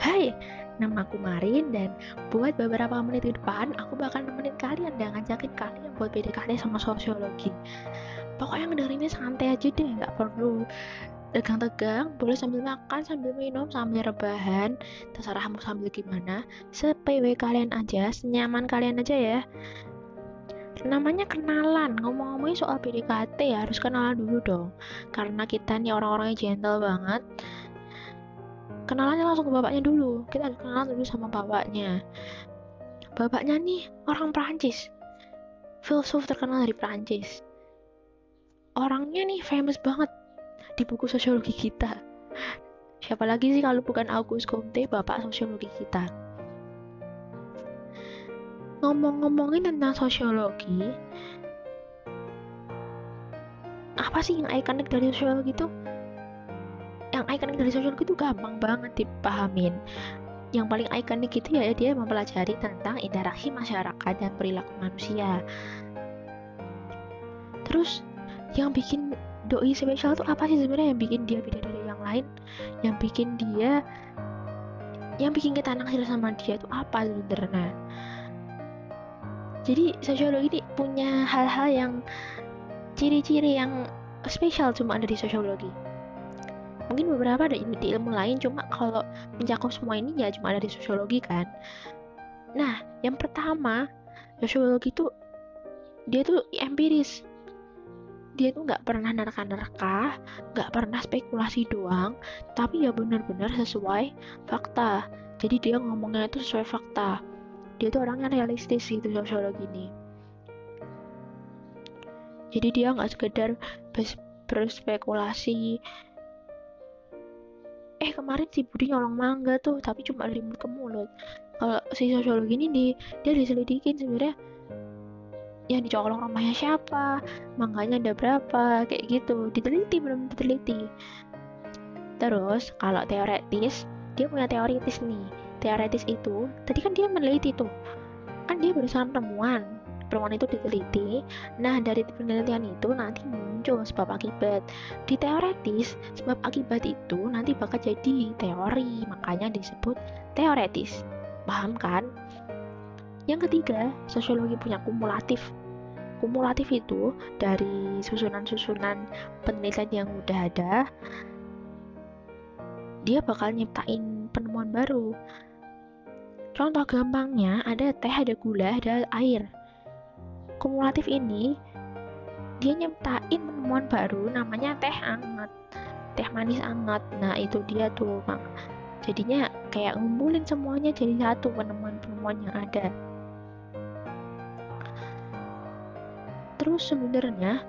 Hai, nama aku Marin dan buat beberapa menit ke depan aku bakal nemenin kalian dan ngajakin kalian buat PDKT sama sosiologi. Pokoknya ngedengerinnya santai aja deh, nggak perlu tegang-tegang, boleh sambil makan, sambil minum, sambil rebahan, terserah mau sambil gimana, sepewe kalian aja, senyaman kalian aja ya. Namanya kenalan, ngomong-ngomongin soal PDKT ya harus kenalan dulu dong, karena kita nih orang-orangnya gentle banget, kenalannya langsung ke bapaknya dulu. Kita harus kenalan dulu sama bapaknya. Bapaknya nih orang Prancis filsuf terkenal dari Prancis orangnya nih famous banget di buku sosiologi kita. Siapa lagi sih kalau bukan Auguste Comte bapak sosiologi kita ngomong-ngomongin tentang sosiologi apa sih yang ikonik dari sosiologi itu? Yang ikonik dari sosiologi itu gampang banget dipahamin. Yang paling ikonik itu ya dia mempelajari tentang interaksi masyarakat dan perilaku manusia. Terus yang bikin doi spesial tuh apa sih sebenarnya? Yang bikin dia beda dari yang lain? Yang bikin dia yang bikin kita naksir sama dia itu apa sebenarnya jadi sosiologi ini punya hal-hal yang ciri-ciri yang spesial cuma ada di sosiologi. Mungkin beberapa ada di ilmu lain cuma kalau mencakup semua ini ya cuma ada di sosiologi kan? Nah yang pertama sosiologi itu dia tuh empiris. Dia tuh nggak pernah nerka-nerka nggak pernah spekulasi doang tapi ya benar-benar sesuai fakta. Jadi dia ngomongnya itu sesuai fakta dia tuh orangnya realistis gitu sosiologi ini jadi dia nggak sekedar berspekulasi. Eh kemarin si Budi nyolong mangga tuh tapi cuma dari mulut ke mulut. Kalau si sosiologi ini di, dia diselidikin sebenarnya. Yang dicolong rumahnya siapa mangganya ada berapa kayak gitu. Diteliti belum diteliti. Terus kalau teoretis dia punya teoritis nih teoretis itu tadi kan dia meneliti tuh. Kan dia berusaha penemuan perempuan itu diteliti. Nah dari penelitian itu nanti muncul sebab akibat. Di teoretis sebab akibat itu nanti bakal jadi teori makanya disebut teoretis paham kan? Yang ketiga sosiologi punya kumulatif. Kumulatif itu dari susunan-susunan penelitian yang udah ada dia bakal nyiptain penemuan baru contoh gampangnya ada teh ada gula ada air. Kumulatif ini dia nyiptain penemuan baru namanya teh hangat teh manis hangat. Nah itu dia tuh mak jadinya kayak ngumpulin semuanya jadi satu penemuan-penemuan yang ada. Terus sebenarnya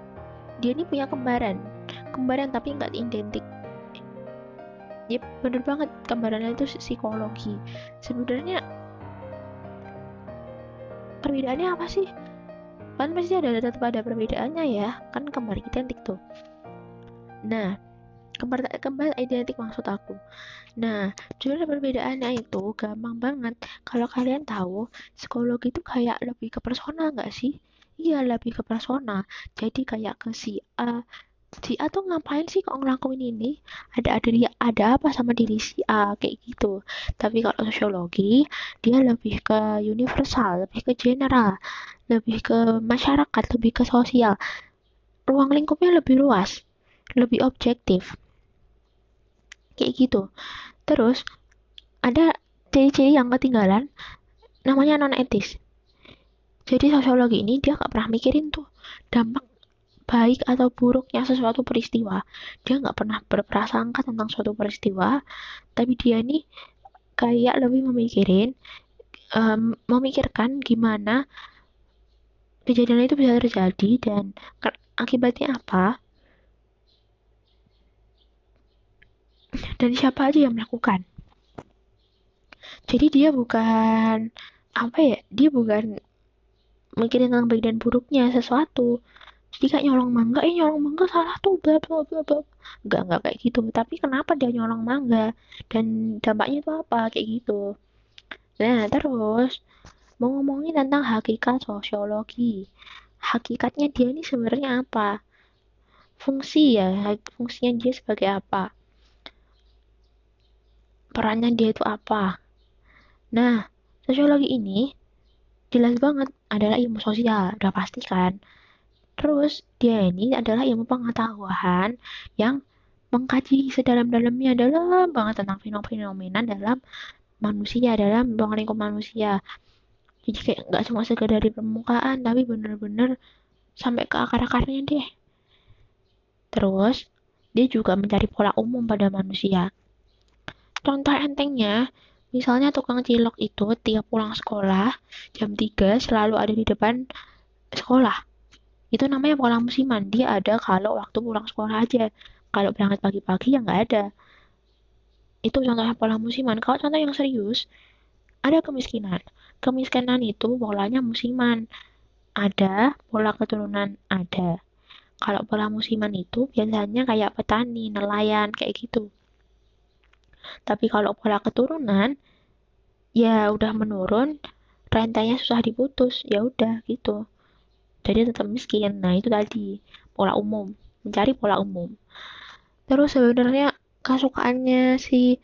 dia ini punya kembaran. Kembaran tapi nggak identik ya bener banget. Kembarannya itu psikologi. Sebenarnya perbedaannya apa sih? Kan pasti ada tetap ada perbedaannya ya. Kan kembar identik tuh. Nah kembar kembar identik maksud aku. Nah jujur perbedaannya itu gampang banget. Kalau kalian tahu psikologi itu kayak lebih ke personal nggak sih? Iya lebih ke personal jadi kayak ke si A si A tuh ngapain sih kok ngelakuin ini? Ada ada dia ada apa sama diri si A? Kayak gitu. Tapi kalau sosiologi dia lebih ke universal lebih ke general lebih ke masyarakat lebih ke sosial. Ruang lingkupnya lebih luas lebih objektif. Kayak gitu. Terus ada ciri-ciri yang ketinggalan namanya non etis jadi sosiologi ini dia gak pernah mikirin tuh dampak baik atau buruknya sesuatu peristiwa. Dia nggak pernah berprasangka tentang suatu peristiwa tapi dia ini kayak lebih memikirin um, memikirkan gimana kejadian itu bisa terjadi dan akibatnya apa. Dan siapa aja yang melakukan. Jadi dia bukan apa ya dia bukan mikirin tentang baik dan buruknya sesuatu kayak nyolong mangga eh nyolong mangga salah tuh bla bla bla bla. Nggak nggak kayak gitu. Tapi kenapa dia nyolong mangga? Dan dampaknya itu apa? Kayak gitu. Nah terus mau ngomongin tentang hakikat sosiologi. Hakikatnya dia ini sebenarnya apa? Fungsi ya fungsinya dia sebagai apa? Perannya dia itu apa? Nah sosiologi ini jelas banget adalah ilmu sosial. Udah pasti kan terus dia ini adalah ilmu pengetahuan yang mengkaji sedalam-dalamnya. Dalam banget tentang fenomena dalam manusia dalam ruang lingkup manusia. Jadi kayak nggak cuma sekedar di permukaan tapi bener-bener sampai ke akar-akarnya deh. Terus dia juga mencari pola umum pada manusia. Contoh entengnya Misalnya tukang cilok itu tiap pulang sekolah jam 3 selalu ada di depan sekolah. Itu namanya pola musiman. Dia ada kalau waktu pulang sekolah aja. Kalau berangkat pagi-pagi ya nggak ada. Itu contohnya pola musiman. Kalau contoh yang serius, ada kemiskinan. Kemiskinan itu polanya musiman. Ada, pola keturunan ada. Kalau pola musiman itu biasanya kayak petani, nelayan, kayak gitu. Tapi kalau pola keturunan ya udah menurun, rentenya susah diputus, ya udah gitu. Jadi tetap miskin. Nah, itu tadi pola umum, mencari pola umum. Terus sebenarnya kesukaannya si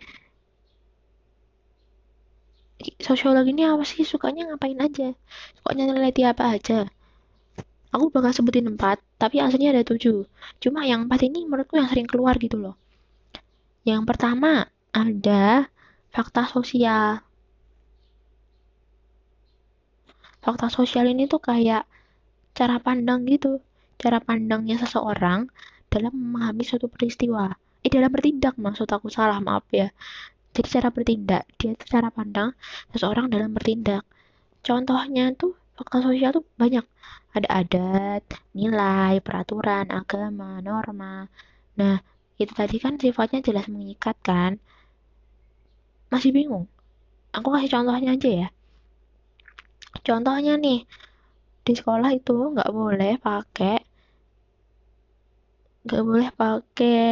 sosiologi ini apa sih? Sukanya ngapain aja? Sukanya neliti apa aja? Aku bakal sebutin empat, tapi aslinya ada tujuh. Cuma yang empat ini menurutku yang sering keluar gitu loh. Yang pertama, ada fakta sosial. Fakta sosial ini tuh kayak cara pandang gitu, cara pandangnya seseorang dalam memahami suatu peristiwa. Eh, dalam bertindak maksud aku salah, maaf ya. Jadi cara bertindak, dia itu cara pandang seseorang dalam bertindak. Contohnya tuh fakta sosial tuh banyak. Ada adat, nilai, peraturan, agama, norma. Nah, itu tadi kan sifatnya jelas mengikat kan masih bingung? Aku kasih contohnya aja ya. Contohnya nih, di sekolah itu nggak boleh pakai nggak boleh pakai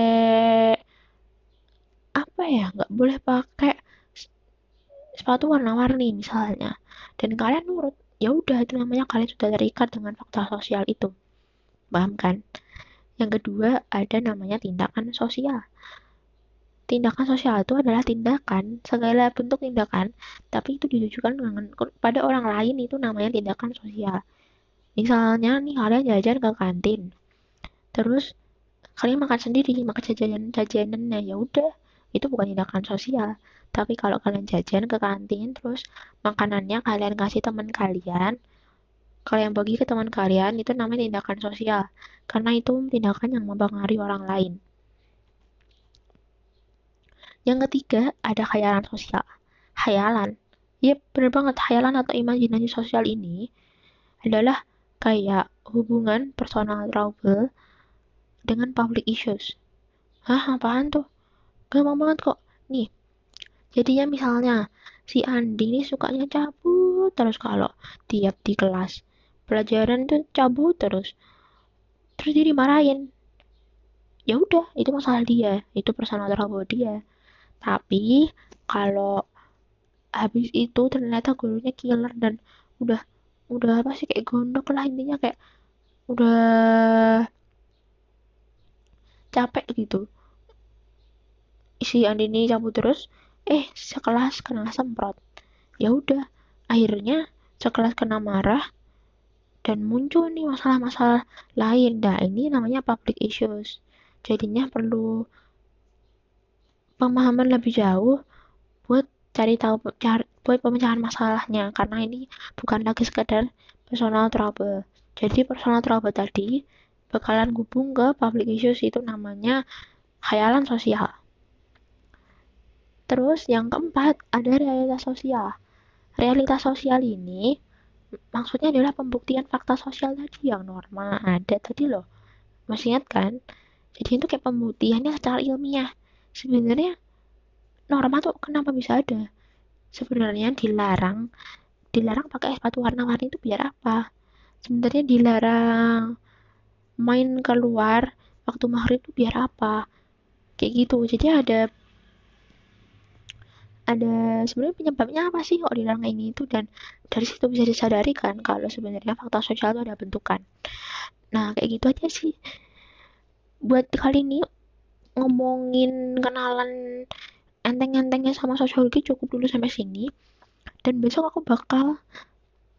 apa ya nggak boleh pakai sepatu warna-warni misalnya. Dan kalian nurut ya udah itu namanya kalian sudah terikat dengan fakta sosial itu. Paham kan? Yang kedua ada namanya tindakan sosial. Tindakan sosial itu adalah tindakan segala bentuk tindakan tapi itu ditujukan dengan pada orang lain itu namanya tindakan sosial misalnya nih kalian jajan ke kantin terus kalian makan sendiri makan jajanan jajanannya ya udah itu bukan tindakan sosial tapi kalau kalian jajan ke kantin terus makanannya kalian kasih teman kalian kalian bagi ke teman kalian itu namanya tindakan sosial karena itu tindakan yang mempengaruhi orang lain yang ketiga, ada khayalan sosial. Khayalan. Yep, bener banget. Khayalan atau imajinasi sosial ini adalah kayak hubungan personal trouble dengan public issues. Hah, apaan tuh? Gampang banget kok. Nih, jadinya misalnya si Andi ini sukanya cabut terus kalau tiap di kelas pelajaran tuh cabut terus terus dia dimarahin ya udah itu masalah dia itu personal trouble dia tapi kalau habis itu ternyata gurunya killer dan udah udah apa sih kayak gondok lah intinya kayak udah capek gitu. Si Andini cabut terus eh sekelas kena semprot. Ya udah akhirnya sekelas kena marah dan muncul nih masalah-masalah lain. Nah ini namanya public issues. Jadinya perlu pemahaman lebih jauh cari tahu cari, buat pemecahan masalahnya karena ini bukan lagi sekedar personal trouble. Jadi personal trouble tadi bakalan hubung ke public issues itu namanya khayalan sosial. Terus yang keempat ada realitas sosial. Realitas sosial ini maksudnya adalah pembuktian fakta sosial tadi yang norma ada tadi loh. Masih ingat kan? Jadi itu kayak pembuktiannya secara ilmiah sebenarnya norma tuh kenapa bisa ada? Sebenarnya dilarang. Dilarang pakai sepatu warna-warni itu biar apa? Sebenarnya dilarang main keluar waktu maghrib itu biar apa? Kayak gitu. Jadi ada ada sebenarnya penyebabnya apa sih kok dilarang ini itu dan dari situ bisa disadari kan kalau sebenarnya fakta sosial itu ada bentukan. Nah kayak gitu aja sih. Buat kali ini ngomongin kenalan enteng-entengnya sama sosiologi cukup dulu sampai sini. Dan besok aku bakal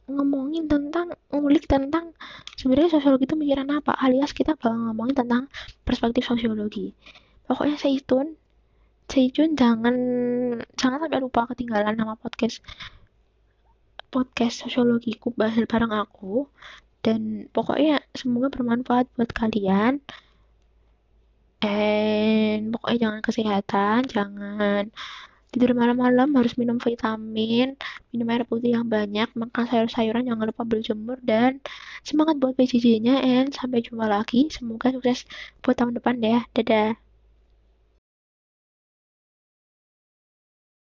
ngomongin tentang ngulik tentang sebenarnya sosiologi itu mikiran apa alias kita bakal ngomongin tentang perspektif sosiologi. Pokoknya stay tune stay tune jangan jangan sampai lupa ketinggalan nama podcast podcast sosiologiku bahas bareng aku. Dan pokoknya semoga bermanfaat buat kalian and pokoknya jangan kesehatan jangan tidur malam-malam harus minum vitamin minum air putih yang banyak makan sayur-sayuran jangan lupa berjemur dan semangat buat PJJ nya and sampai jumpa lagi. Semoga sukses buat tahun depan deh dadah